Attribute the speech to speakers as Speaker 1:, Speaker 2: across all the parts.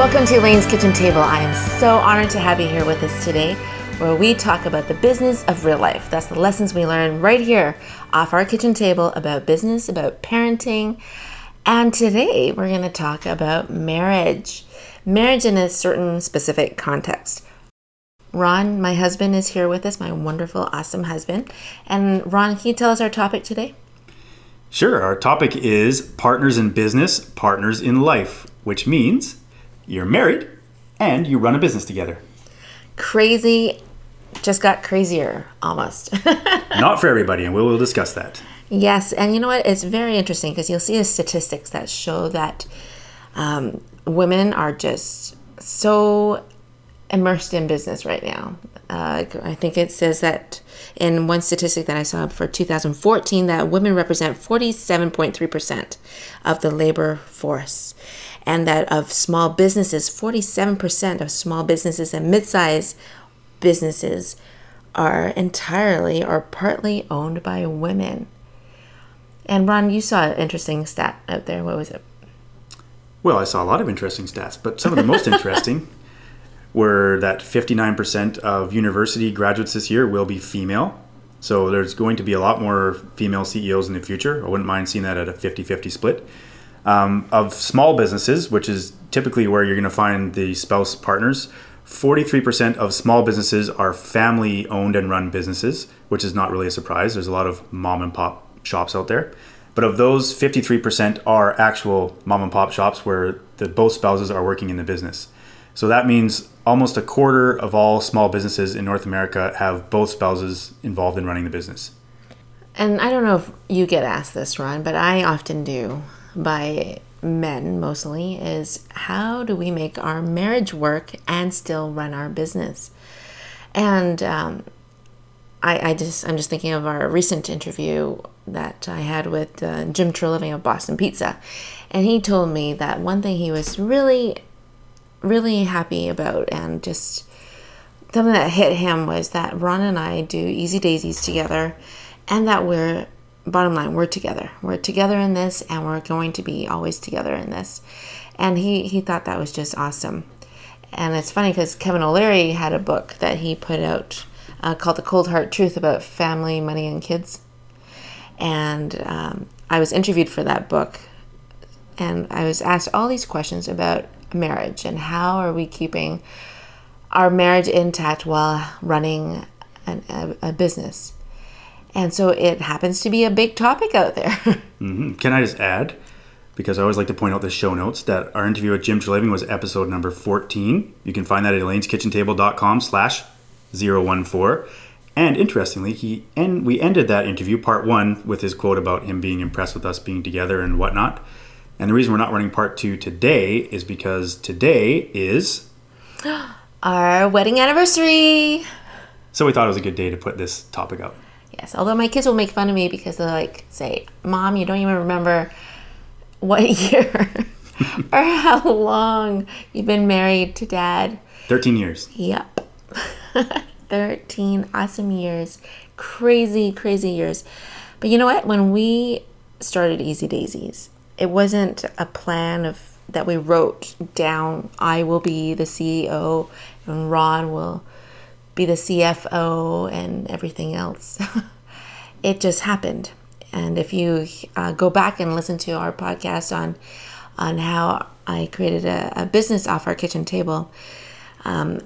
Speaker 1: Welcome to Elaine's Kitchen Table. I am so honored to have you here with us today, where we talk about the business of real life. That's the lessons we learn right here off our kitchen table about business, about parenting. And today we're going to talk about marriage. Marriage in a certain specific context. Ron, my husband, is here with us, my wonderful, awesome husband. And Ron, can you tell us our topic today?
Speaker 2: Sure. Our topic is partners in business, partners in life, which means you're married and you run a business together.
Speaker 1: Crazy, just got crazier almost.
Speaker 2: Not for everybody, and we will discuss that.
Speaker 1: Yes, and you know what? It's very interesting because you'll see the statistics that show that um, women are just so immersed in business right now. Uh, I think it says that in one statistic that I saw for 2014 that women represent 47.3% of the labor force and that of small businesses, 47% of small businesses and mid-sized businesses are entirely or partly owned by women. And Ron, you saw an interesting stat out there. What was it?
Speaker 2: Well, I saw a lot of interesting stats, but some of the most interesting were that 59% of university graduates this year will be female. So there's going to be a lot more female CEOs in the future. I wouldn't mind seeing that at a 50 50 split. Um, of small businesses, which is typically where you're going to find the spouse partners, 43% of small businesses are family owned and run businesses, which is not really a surprise. There's a lot of mom and pop shops out there. But of those, 53% are actual mom and pop shops where the both spouses are working in the business. So that means almost a quarter of all small businesses in North America have both spouses involved in running the business.
Speaker 1: And I don't know if you get asked this, Ron, but I often do by men mostly is how do we make our marriage work and still run our business? And um, I, I just I'm just thinking of our recent interview that I had with uh, Jim Treliving of Boston Pizza, and he told me that one thing he was really really happy about and just something that hit him was that Ron and I do Easy Daisies together and that we're bottom line we're together we're together in this and we're going to be always together in this and he he thought that was just awesome and it's funny because Kevin O'Leary had a book that he put out uh, called The Cold Hard Truth about family, money, and kids. And um, I was interviewed for that book, and I was asked all these questions about marriage and how are we keeping our marriage intact while running an, a, a, business. And so it happens to be a big topic out there.
Speaker 2: mm-hmm. Can I just add, because I always like to point out the show notes, that our interview with Jim Treliving was episode number 14. You can find that at elaine'skitchentable.com slash 014. And interestingly, he and we ended that interview, part one, with his quote about him being impressed with us being together and whatnot. And the reason we're not running part two today is because today is
Speaker 1: our wedding anniversary.
Speaker 2: So we thought it was a good day to put this topic out.
Speaker 1: Yes, although my kids will make fun of me because they'll like say, "Mom, you don't even remember what year or how long you've been married to Dad."
Speaker 2: Thirteen years.
Speaker 1: Yep, thirteen awesome years, crazy, crazy years. But you know what? When we started Easy Daisies, it wasn't a plan of that we wrote down I will be the CEO and Ron will be the CFO and everything else. it just happened. And if you uh, go back and listen to our podcast on on how I created a, a business off our kitchen table, um,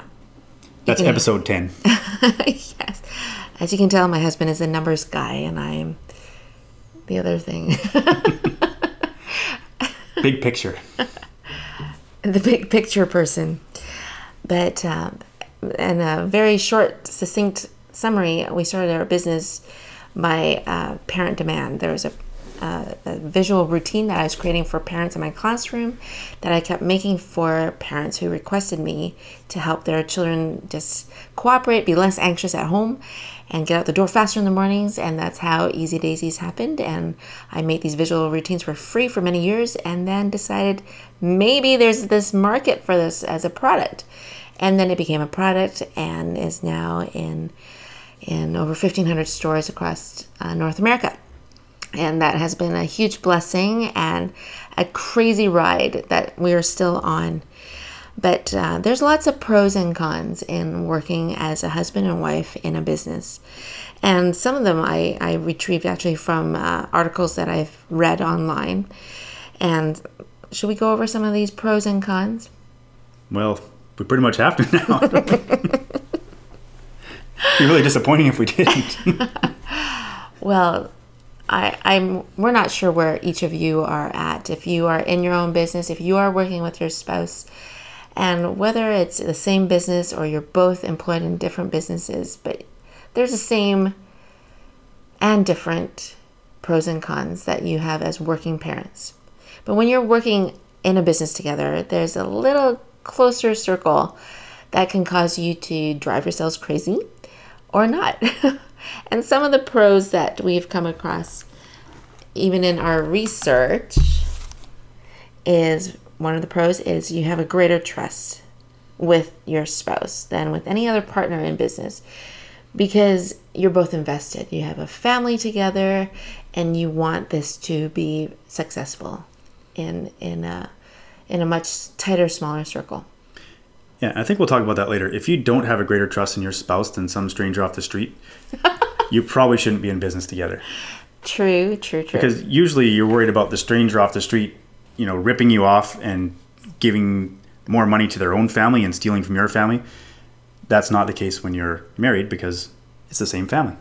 Speaker 2: that's can, episode ten.
Speaker 1: yes, as you can tell, my husband is a numbers guy, and I'm the other thing.
Speaker 2: big picture.
Speaker 1: the big picture person. But uh, in a very short, succinct summary, we started our business by uh, parent demand. There was a, uh, a, visual routine that I was creating for parents in my classroom that I kept making for parents who requested me to help their children just cooperate, be less anxious at home, and get out the door faster in the mornings. And that's how Easy Daisies happened. And I made these visual routines for free for many years and then decided maybe there's this market for this as a product. And then it became a product and is now in in over 1500 stores across uh, North America. And that has been a huge blessing and a crazy ride that we are still on. But uh, there's lots of pros and cons in working as a husband and wife in a business. And some of them I, I retrieved actually from uh, articles that I've read online. And should we go over some of these pros and cons?
Speaker 2: Well, we pretty much have to now. It'd be really disappointing if we didn't.
Speaker 1: Well, I, I'm we're not sure where each of you are at. If you are in your own business, if you are working with your spouse, and whether it's the same business or you're both employed in different businesses, but there's the same and different pros and cons that you have as working parents. But when you're working in a business together, there's a little closer circle that can cause you to drive yourselves crazy or not. and some of the pros that we've come across, even in our research, is one of the pros is you have a greater trust with your spouse than with any other partner in business because you're both invested. You have a family together and you want this to be successful in in a in a much tighter, smaller circle.
Speaker 2: Yeah, I think we'll talk about that later. If you don't have a greater trust in your spouse than some stranger off the street, you probably shouldn't be in business together.
Speaker 1: True, true, true.
Speaker 2: Because usually you're worried about the stranger off the street, you know, ripping you off and giving more money to their own family and stealing from your family. That's not the case when you're married because it's the same family.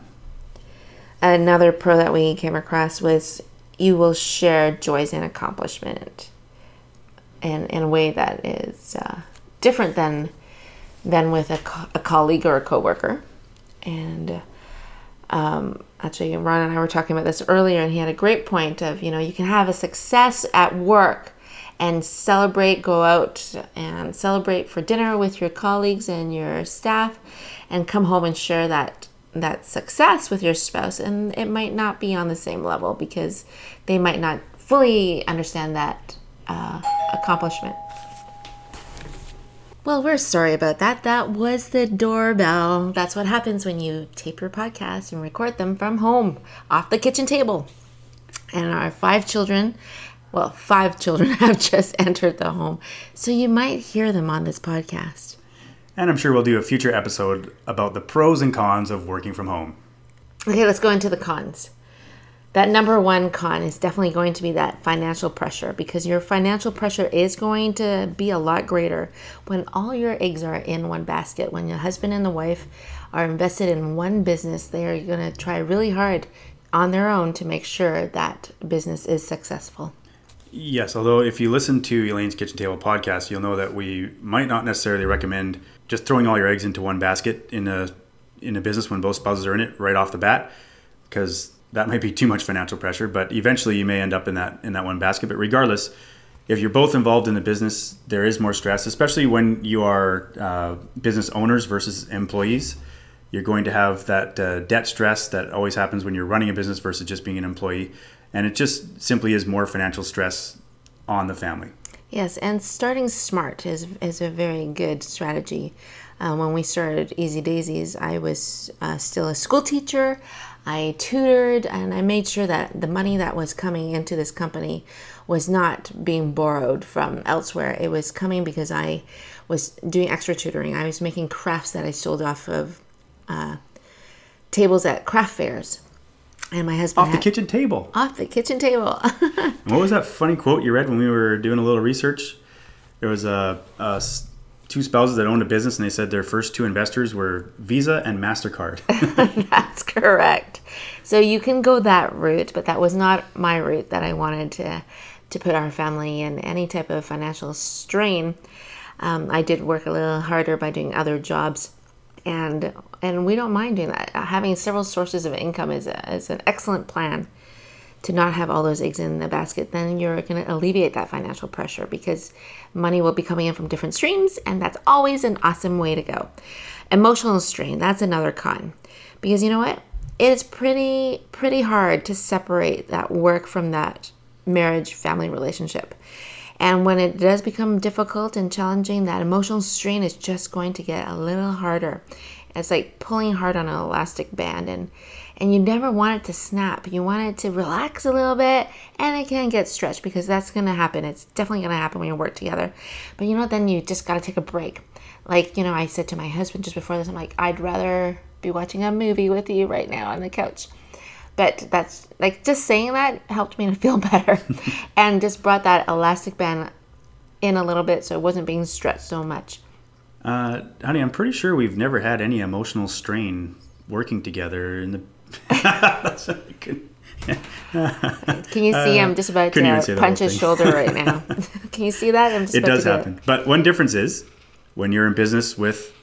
Speaker 1: Another pro that we came across was you will share joys and accomplishment in, in a way that is uh, different than than with a, co- a colleague or a coworker. And um, actually, Ron and I were talking about this earlier, and he had a great point of you know you can have a success at work and celebrate, go out and celebrate for dinner with your colleagues and your staff, and come home and share that that success with your spouse and it might not be on the same level because they might not fully understand that uh, accomplishment well, we're sorry about that. That was the doorbell. That's what happens when you tape your podcast and record them from home, off the kitchen table. And our five children, well, five children have just entered the home. So you might hear them on this podcast.
Speaker 2: And I'm sure we'll do a future episode about the pros and cons of working from home.
Speaker 1: Okay, let's go into the cons that number one con is definitely going to be that financial pressure because your financial pressure is going to be a lot greater when all your eggs are in one basket. When your husband and the wife are invested in one business, they are going to try really hard on their own to make sure that business is successful.
Speaker 2: Yes, although if you listen to Elaine's Kitchen Table podcast, you'll know that we might not necessarily recommend just throwing all your eggs into one basket in a in a business when both spouses are in it right off the bat because that might be too much financial pressure, but eventually you may end up in that in that one basket. But regardless, if you're both involved in the business, there is more stress, especially when you are uh, business owners versus employees. You're going to have that uh, debt stress that always happens when you're running a business versus just being an employee, and it just simply is more financial stress on the family.
Speaker 1: Yes, and starting smart is is a very good strategy. Uh, when we started Easy Daisies, I was uh, still a school teacher. I tutored and I made sure that the money that was coming into this company was not being borrowed from elsewhere. It was coming because I was doing extra tutoring. I was making crafts that I sold off of uh, tables at craft fairs. And my husband
Speaker 2: off the
Speaker 1: had,
Speaker 2: kitchen table.
Speaker 1: Off the kitchen table.
Speaker 2: what was that funny quote you read when we were doing a little research? There was a, a two spouses that owned a business and they said their first two investors were Visa and MasterCard.
Speaker 1: That's correct. So you can go that route, but that was not my route that I wanted to to put our family in any type of financial strain. Um, I did work a little harder by doing other jobs, and and we don't mind doing that. Having several sources of income is a, is an excellent plan to not have all those eggs in the basket, then you're going to alleviate that financial pressure because money will be coming in from different streams, and that's always an awesome way to go. Emotional strain, that's another con. Because you know what? It's pretty pretty hard to separate that work from that marriage family relationship. And when it does become difficult and challenging, that emotional strain is just going to get a little harder. It's like pulling hard on an elastic band and and you never want it to snap. You want it to relax a little bit and it can get stretched because that's going to happen. It's definitely going to happen when you work together. But you know, then you just got to take a break. Like, you know, I said to my husband just before this, I'm like, I'd rather be watching a movie with you right now on the couch. But that's like just saying that helped me to feel better and just brought that elastic band in a little bit so it wasn't being stretched so much.
Speaker 2: Uh, honey, I'm pretty sure we've never had any emotional strain working together in the.
Speaker 1: Can you see? Uh, I'm just about to punch his shoulder right now. Can you see that? I'm just
Speaker 2: it does happen. It. But one difference is when you're in business with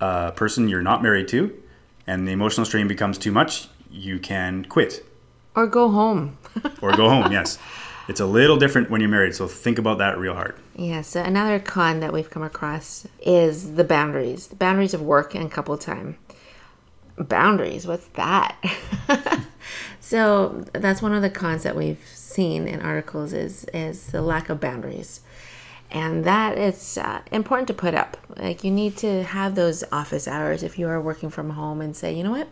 Speaker 2: a person you're not married to, and the emotional strain becomes too much, you can quit
Speaker 1: or go home.
Speaker 2: or go home. Yes. It's a little different when you're married, so think about that real hard.
Speaker 1: Yeah, so another con that we've come across is the boundaries, the boundaries of work and couple time. Boundaries, what's that? so that's one of the cons that we've seen in articles is is the lack of boundaries. And that is uh, important to put up. Like you need to have those office hours if you are working from home and say, you know what,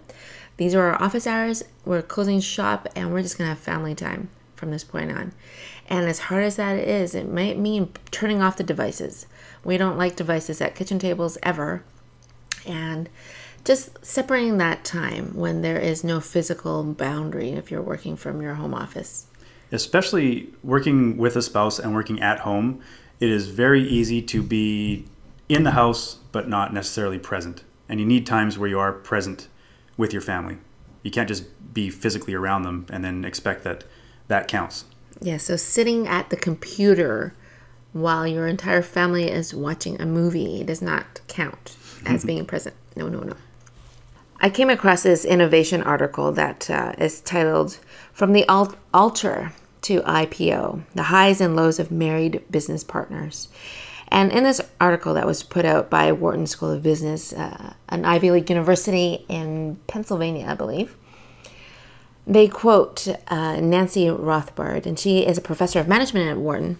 Speaker 1: these are our office hours. We're closing shop and we're just gonna have family time from this point on. And as hard as that is, it might mean turning off the devices. We don't like devices at kitchen tables ever. And just separating that time when there is no physical boundary if you're working from your home office.
Speaker 2: Especially working with a spouse and working at home, it is very easy to be in the house but not necessarily present. And you need times where you are present with your family. You can't just be physically around them and then expect that that counts.
Speaker 1: Yeah, so sitting at the computer while your entire family is watching a movie does not count as being present. No, no, no. I came across this innovation article that uh, is titled From the Alt- Altar to IPO The Highs and Lows of Married Business Partners. And in this article that was put out by Wharton School of Business, uh, an Ivy League university in Pennsylvania, I believe, they quote uh, Nancy Rothbard, and she is a professor of management at Wharton,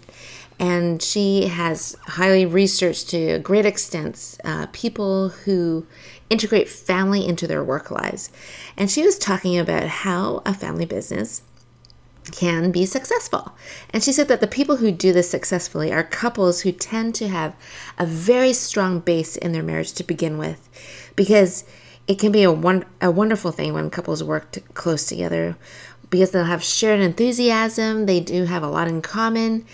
Speaker 1: and she has highly researched to a great extent uh, people who integrate family into their work lives. And she was talking about how a family business can be successful. And she said that the people who do this successfully are couples who tend to have a very strong base in their marriage to begin with because it can be a, one, a wonderful thing when couples work t- close together because they'll have shared enthusiasm, they do have a lot in common,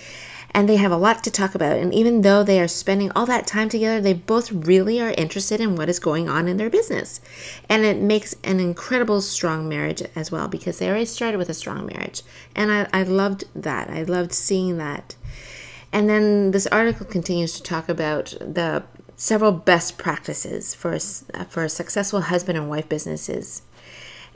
Speaker 1: and they have a lot to talk about. And even though they are spending all that time together, they both really are interested in what is going on in their business. And it makes an incredible strong marriage as well because they already started with a strong marriage. And I, I loved that. I loved seeing that. And then this article continues to talk about the several best practices for for successful husband and wife businesses.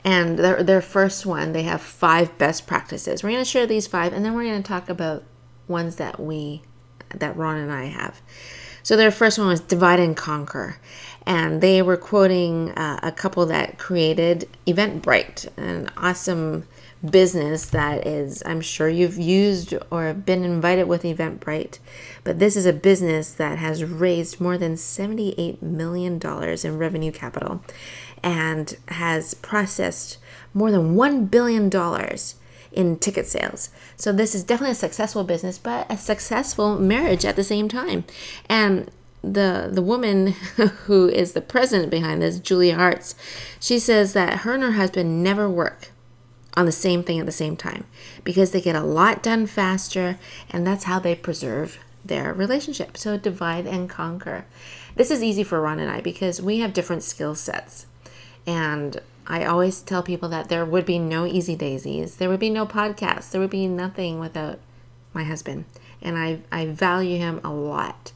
Speaker 1: And their, their first one, they have five best practices. We're going to share these five, and then we're going to talk about ones that we, that Ron and I have. So their first one was divide and conquer, and they were quoting uh, a couple that created Eventbrite, an awesome business that is, I'm sure you've used or been invited with Eventbrite, but this is a business that has raised more than $78 million in revenue capital and has processed more than $1 billion in ticket sales. So this is definitely a successful business, but a successful marriage at the same time. And the the woman who is the president behind this, Julia Hartz, she says that her and her husband never work on the same thing at the same time because they get a lot done faster and that's how they preserve their relationship. So divide and conquer. This is easy for Ron and I because we have different skill sets. And I always tell people that there would be no easy daisies. There would be no podcast. There would be nothing without my husband. And I, I value him a lot.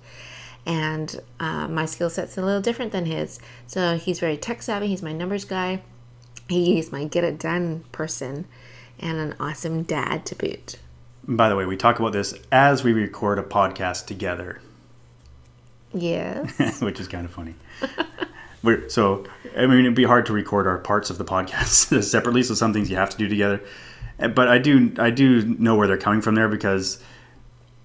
Speaker 1: And uh, my skill set's a little different than his. So he's very tech savvy. He's my numbers guy. He's my get it done person and an awesome dad to boot.
Speaker 2: By the way, we talk about this as we record a podcast together.
Speaker 1: Yes.
Speaker 2: Which is kind of funny. We're, so, I mean, it'd be hard to record our parts of the podcast separately. So, some things you have to do together. Eh, but I do, I do know where they're coming from there because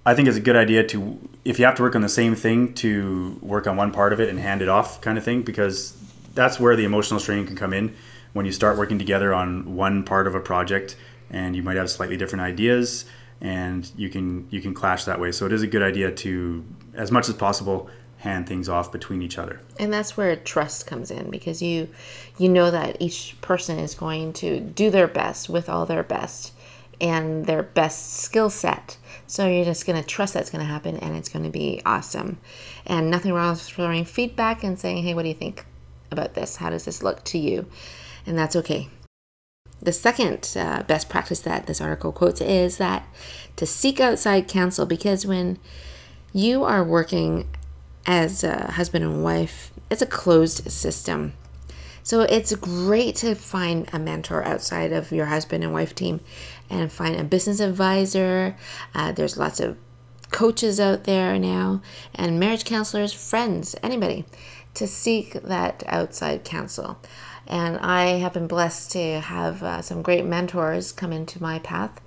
Speaker 2: I think it's a good idea to, if you have to work on the same thing, to work on one part of it and hand it off, kind of thing, because that's where the emotional strain can come in. When you start working together on one part of a project and you might have slightly different ideas and you can you can clash that way. So it is a good idea to as much as possible hand things off between each other.
Speaker 1: And that's where trust comes in because you you know that each person is going to do their best with all their best and their best skill set. So you're just going to trust that's going to happen and it's going to be awesome. And nothing wrong with throwing feedback and saying hey what do you think about this how does this look to you and that's okay the second uh, best practice that this article quotes is that to seek outside counsel because when you are working as a husband and wife, it's a closed system. So it's great to find a mentor outside of your husband and wife team and find a business advisor. Uh, there's lots of coaches out there now and marriage counselors, friends, anybody to seek that outside counsel. And I have been blessed to have uh, some great mentors come into my path.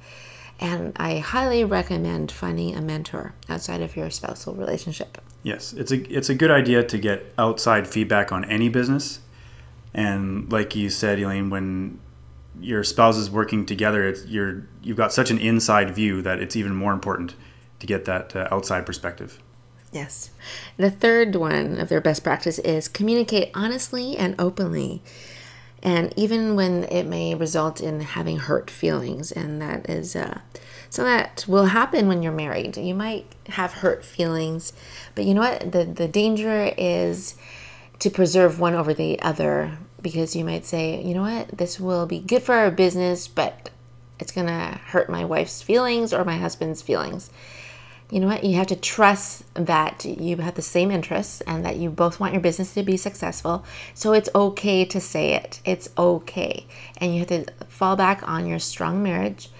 Speaker 1: And I highly recommend finding a mentor outside of your spousal relationship.
Speaker 2: Yes, it's a it's a good idea to get outside feedback on any business, and like you said, Elaine, when your spouse is working together, you're you've got such an inside view that it's even more important to get that uh, outside perspective.
Speaker 1: Yes. The third one of their best practice is communicate honestly and openly. And even when it may result in having hurt feelings, and that is uh, so that will happen when you're married. You might have hurt feelings, but you know what? The, the danger is to preserve one over the other because you might say, you know what? This will be good for our business, but it's to hurt my wife's feelings or my husband's feelings. You know what? You have to trust that you have the same interests and that you both want your business to be successful. So it's okay to say it. It's okay. And you have to fall back on your strong marriage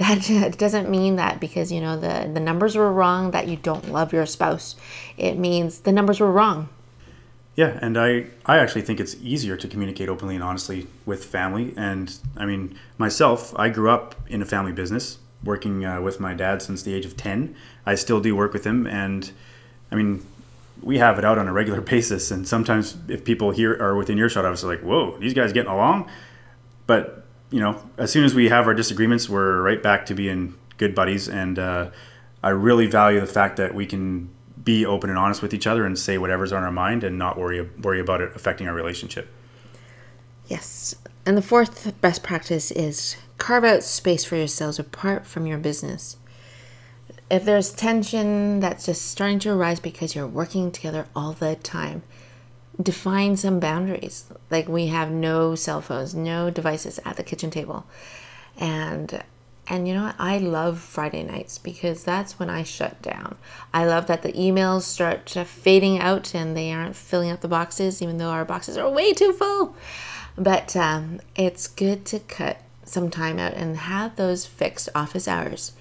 Speaker 1: that doesn't mean that because you know the the numbers were wrong that you don't love your spouse it means the numbers were wrong
Speaker 2: yeah and i i actually think it's easier to communicate openly and honestly with family and i mean myself i grew up in a family business working uh, with my dad since the age of 10 i still do work with him and i mean we have it out on a regular basis and sometimes if people here are within earshot i was like whoa these guys getting along but you know, as soon as we have our disagreements, we're right back to being good buddies. And uh, I really value the fact that we can be open and honest with each other and say whatever's on our mind and not worry worry about it affecting our relationship.
Speaker 1: Yes. And the fourth best practice is carve out space for yourselves apart from your business. If there's tension that's just starting to arise because you're working together all the time, define some boundaries. Like we have no cell phones, no devices at the kitchen table. And and you know what? I love Friday nights because that's when I shut down. I love that the emails start fading out and they aren't filling up the boxes, even though our boxes are way too full. But um, it's good to cut some time out and have those fixed office hours.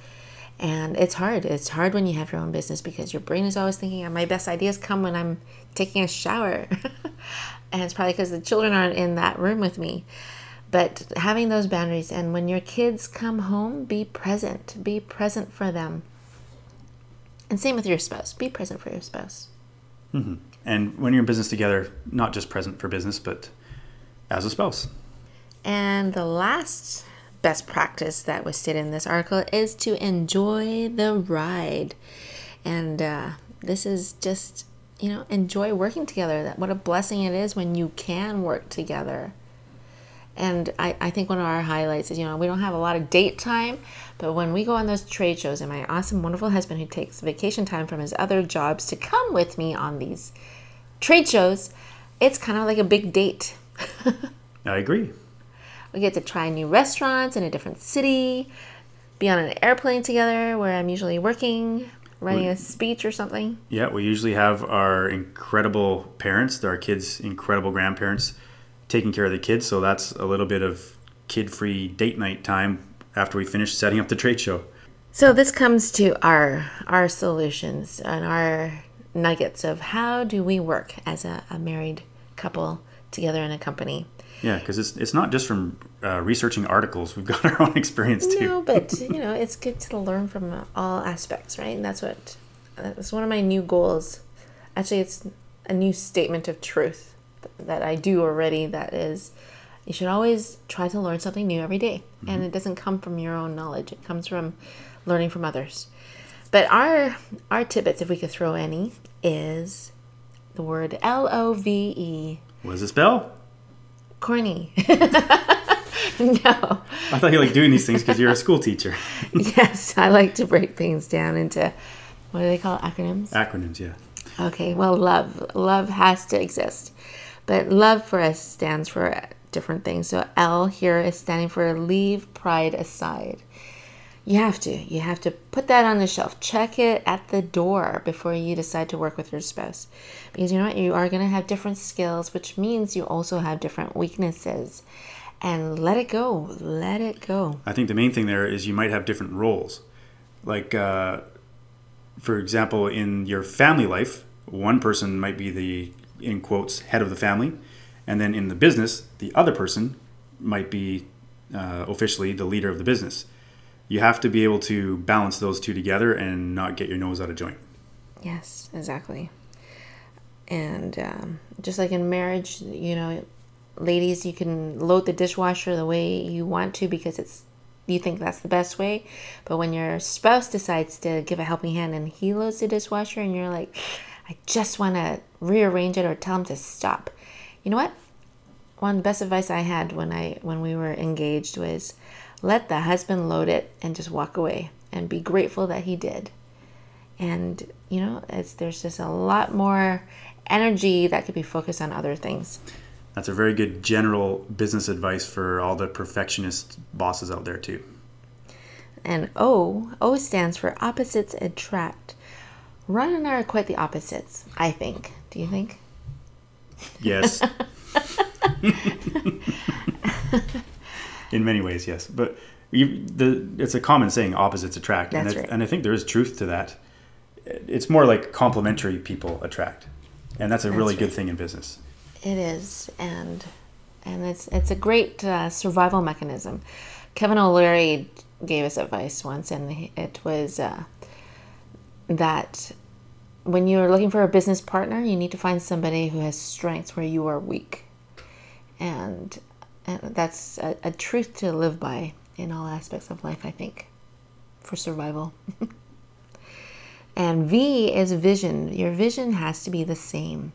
Speaker 1: And it's hard. It's hard when you have your own business because your brain is always thinking, my best ideas come when I'm taking a shower. and it's probably because the children aren't in that room with me. But having those boundaries, and when your kids come home, be present. Be present for them. And same with your spouse. Be present for your spouse.
Speaker 2: Mm-hmm. And when you're in business together, not just present for business, but as a spouse.
Speaker 1: And the last best practice that was stated in this article is to enjoy the ride. And uh, this is just you know, enjoy working together. That what a blessing it is when you can work together. And I, I think one of our highlights is, you know, we don't have a lot of date time, but when we go on those trade shows, and my awesome, wonderful husband who takes vacation time from his other jobs to come with me on these trade shows, it's kind of like a big date.
Speaker 2: I agree.
Speaker 1: We get to try new restaurants in a different city, be on an airplane together where I'm usually working, writing a speech or something.
Speaker 2: Yeah, we usually have our incredible parents, our kids' incredible grandparents, taking care of the kids. So that's a little bit of kid-free date night time after we finish setting up the trade show.
Speaker 1: So this comes to our our solutions and our nuggets of how do we work as a, a married couple together in a company.
Speaker 2: Yeah, because it's it's not just from uh, researching articles. We've got our own experience too.
Speaker 1: No, but you know, it's good to learn from all aspects, right? And that's what that's one of my new goals. Actually, it's a new statement of truth that I do already that is you should always try to learn something new every day. and it doesn't come from your own knowledge it comes from learning from others but our our tidbits if we could throw any is the word l-o-v-e
Speaker 2: What does it spell?
Speaker 1: Corny no
Speaker 2: I thought you like doing these things because you're a school teacher.
Speaker 1: yes i like to break things down into what do they call it? acronyms
Speaker 2: Acronyms, yeah.
Speaker 1: Okay, well, love. Love has to exist. But love for us stands for different things. So L here is standing for leave pride aside. You have to. You have to put that on the shelf. Check it at the door before you decide to work with your spouse. Because you know what? You are going to have different skills, which means you also have different weaknesses. And let it go. Let it go.
Speaker 2: I think the main thing there is you might have different roles. Like, uh, for example, in your family life, one person might be the, in quotes, head of the family. And then in the business, the other person might be uh, officially the leader of the business. You have to be able to balance those two together and not get your nose out of joint.
Speaker 1: Yes, exactly. And um, just like in marriage, you know, ladies, you can load the dishwasher the way you want to because it's you think that's the best way. But when your spouse decides to give a helping hand and he loads the dishwasher and you're like, I just want to rearrange it or tell him to stop. You know what? One best advice I had when I when we were engaged was let the husband load it and just walk away and be grateful that he did. And you know it's there's just a lot more energy that could be focused on other things.
Speaker 2: That's a very good general business advice for all the perfectionist bosses out there, too.
Speaker 1: and o o stands for opposites attract. Ron and i are quite the opposites i think. Do you think?
Speaker 2: Yes. In many ways, yes. But you, the, it's a common saying, opposites attract. and,
Speaker 1: That's
Speaker 2: I,
Speaker 1: right.
Speaker 2: and I think there is truth to that. It's more like complementary people attract. And that's a really
Speaker 1: That's
Speaker 2: good thing in business.
Speaker 1: it is and and it's it's a great uh, survival mechanism kevin o'leary gave us advice once and it was uh, that when you're looking for a business partner you need to find somebody who has strengths where you are weak and, and that's a, a truth to live by in all aspects of life i think for survival. And v is vision. Your vision has to be the same.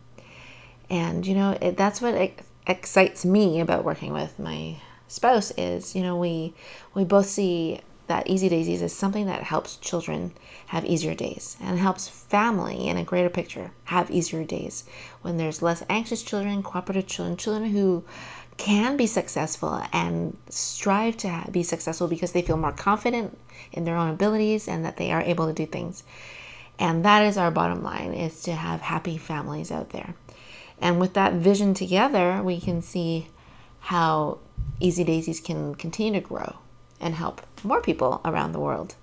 Speaker 1: And you know it, that's what ex- excites me about working with my spouse is you know we we both see that easy daisies is something that helps children have easier days and helps family in a greater picture have easier days. When there's less anxious children cooperative children children who can be successful and strive to be successful because they feel more confident in their own abilities and that they are able to do things and that is our bottom line is to have happy families out there and with that vision together, we can see how Easy Daisies can continue to grow and help more people around the world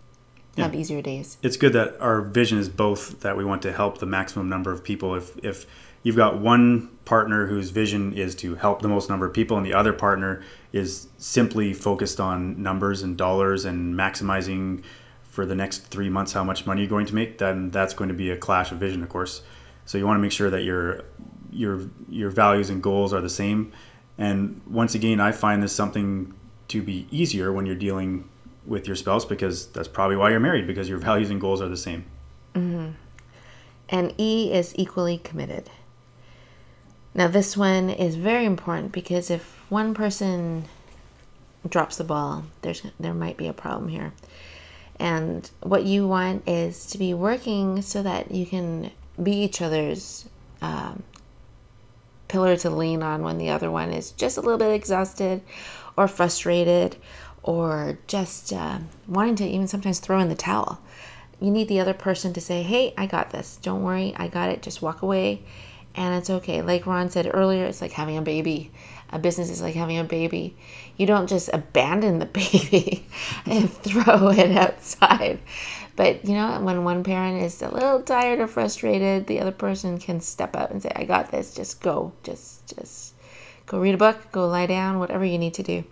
Speaker 1: have easier days.
Speaker 2: It's good that our vision is both that we want to help the maximum number of people. If, if you've got one partner whose vision is to help the most number of people and the other partner is simply focused on numbers and dollars and maximizing for the next three months how much money you're going to make, then that's going to be a clash of vision, of course. So you want to make sure that your your your values and goals are the same. And once again, I find this something to be easier when you're dealing with your spouse because that's probably why you're married because your values and goals are the same. Mm-hmm.
Speaker 1: And E is equally committed. Now, this one is very important because if one person drops the ball, there's there might be a problem here. And what you want is to be working so that you can be each other's um, pillar to lean on when the other one is just a little bit exhausted or frustrated or just uh, wanting to even sometimes throw in the towel. You need the other person to say, Hey, I got this. Don't worry, I got it. Just walk away and it's okay. Like Ron said earlier, it's like having a baby. A business is like having a baby. You don't just abandon the baby and throw it outside. But you know, when one parent is a little tired or frustrated, the other person can step up and say, "I got this. Just go. Just just go read a book, go lie down, whatever you need to do."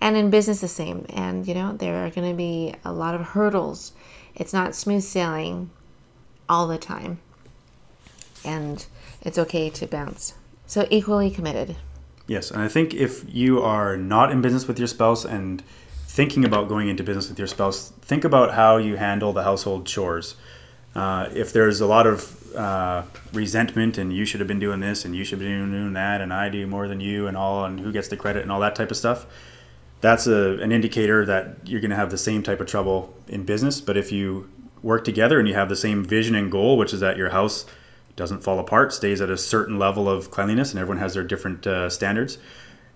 Speaker 1: And in business the same. And you know, there are going to be a lot of hurdles. It's not smooth sailing all the time. And it's okay to bounce So equally committed.
Speaker 2: Yes, and I think if you are not in business with your spouse and thinking about going into business with your spouse, think about how you handle the household chores. Uh, if there's a lot of uh, resentment and you should have been doing this and you should be doing that and I do more than you and all and who gets the credit and all that type of stuff, that's a, an indicator that you're going to have the same type of trouble in business. But if you work together and you have the same vision and goal, which is that your house doesn't fall apart, stays at a certain level of cleanliness, and everyone has their different uh, standards.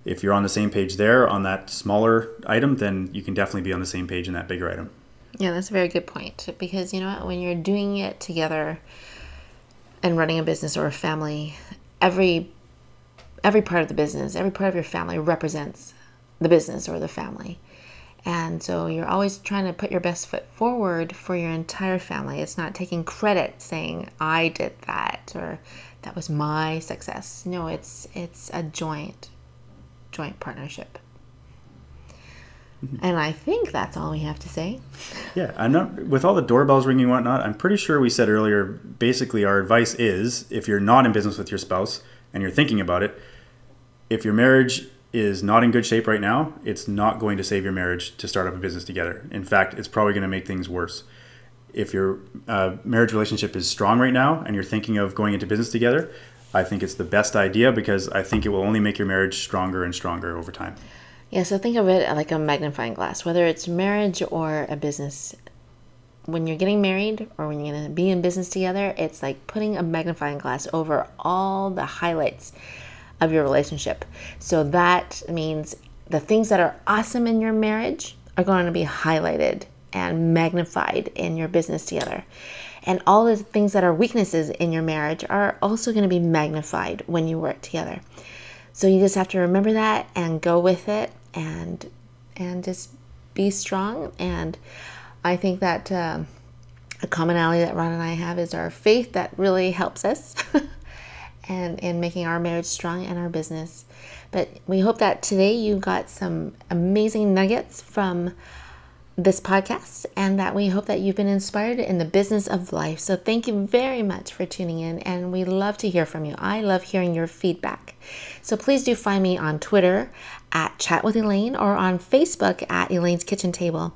Speaker 2: If you're on the same page there on that smaller item, then you can definitely be on the same page in that bigger item.
Speaker 1: Yeah, that's a very good point because you know what? When you're doing it together and running a business or a family, every every part of the business, every part of your family represents the business or the family. And so you're always trying to put your best foot forward for your entire family. It's not taking credit saying I did that or that was my success. No, it's it's a joint joint partnership. Mm-hmm. And I think that's all we have to say.
Speaker 2: Yeah, I'm not with all the doorbells ringing and whatnot. I'm pretty sure we said earlier. Basically, our advice is if you're not in business with your spouse and you're thinking about it, if your marriage is not in good shape right now, it's not going to save your marriage to start up a business together. In fact, it's probably going to make things worse. If your uh, marriage relationship is strong right now and you're thinking of going into business together, I think it's the best idea because I think it will only make your marriage stronger and stronger over time.
Speaker 1: Yeah, so think of it like a magnifying glass, whether it's marriage or a business. When you're getting married or when you're going to be in business together, it's like putting a magnifying glass over all the highlights of your relationship. So that means the things that are awesome in your marriage are going to be highlighted and magnified in your business together. And all the things that are weaknesses in your marriage are also going to be magnified when you work together. So you just have to remember that and go with it and and just be strong. And I think that uh, a commonality that Ron and I have is our faith that really helps us. and in making our marriage strong and our business. But we hope that today you got some amazing nuggets from this podcast and that we hope that you've been inspired in the business of life. So thank you very much for tuning in and we love to hear from you. I love hearing your feedback. So please do find me on Twitter at Chat with Elaine or on Facebook at Elaine's Kitchen Table.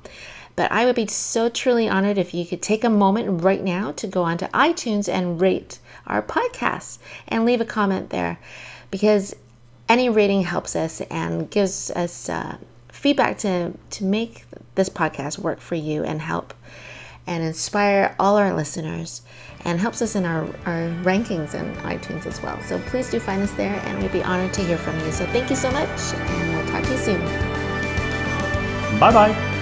Speaker 1: But I would be so truly honored if you could take a moment right now to go onto iTunes and rate our podcast and leave a comment there because any rating helps us and gives us uh, feedback to, to make this podcast work for you and help and inspire all our listeners and helps us in our, our rankings in iTunes as well. So please do find us there and we'd be honored to hear from you. So thank you so much and we'll talk to you soon.
Speaker 2: Bye bye.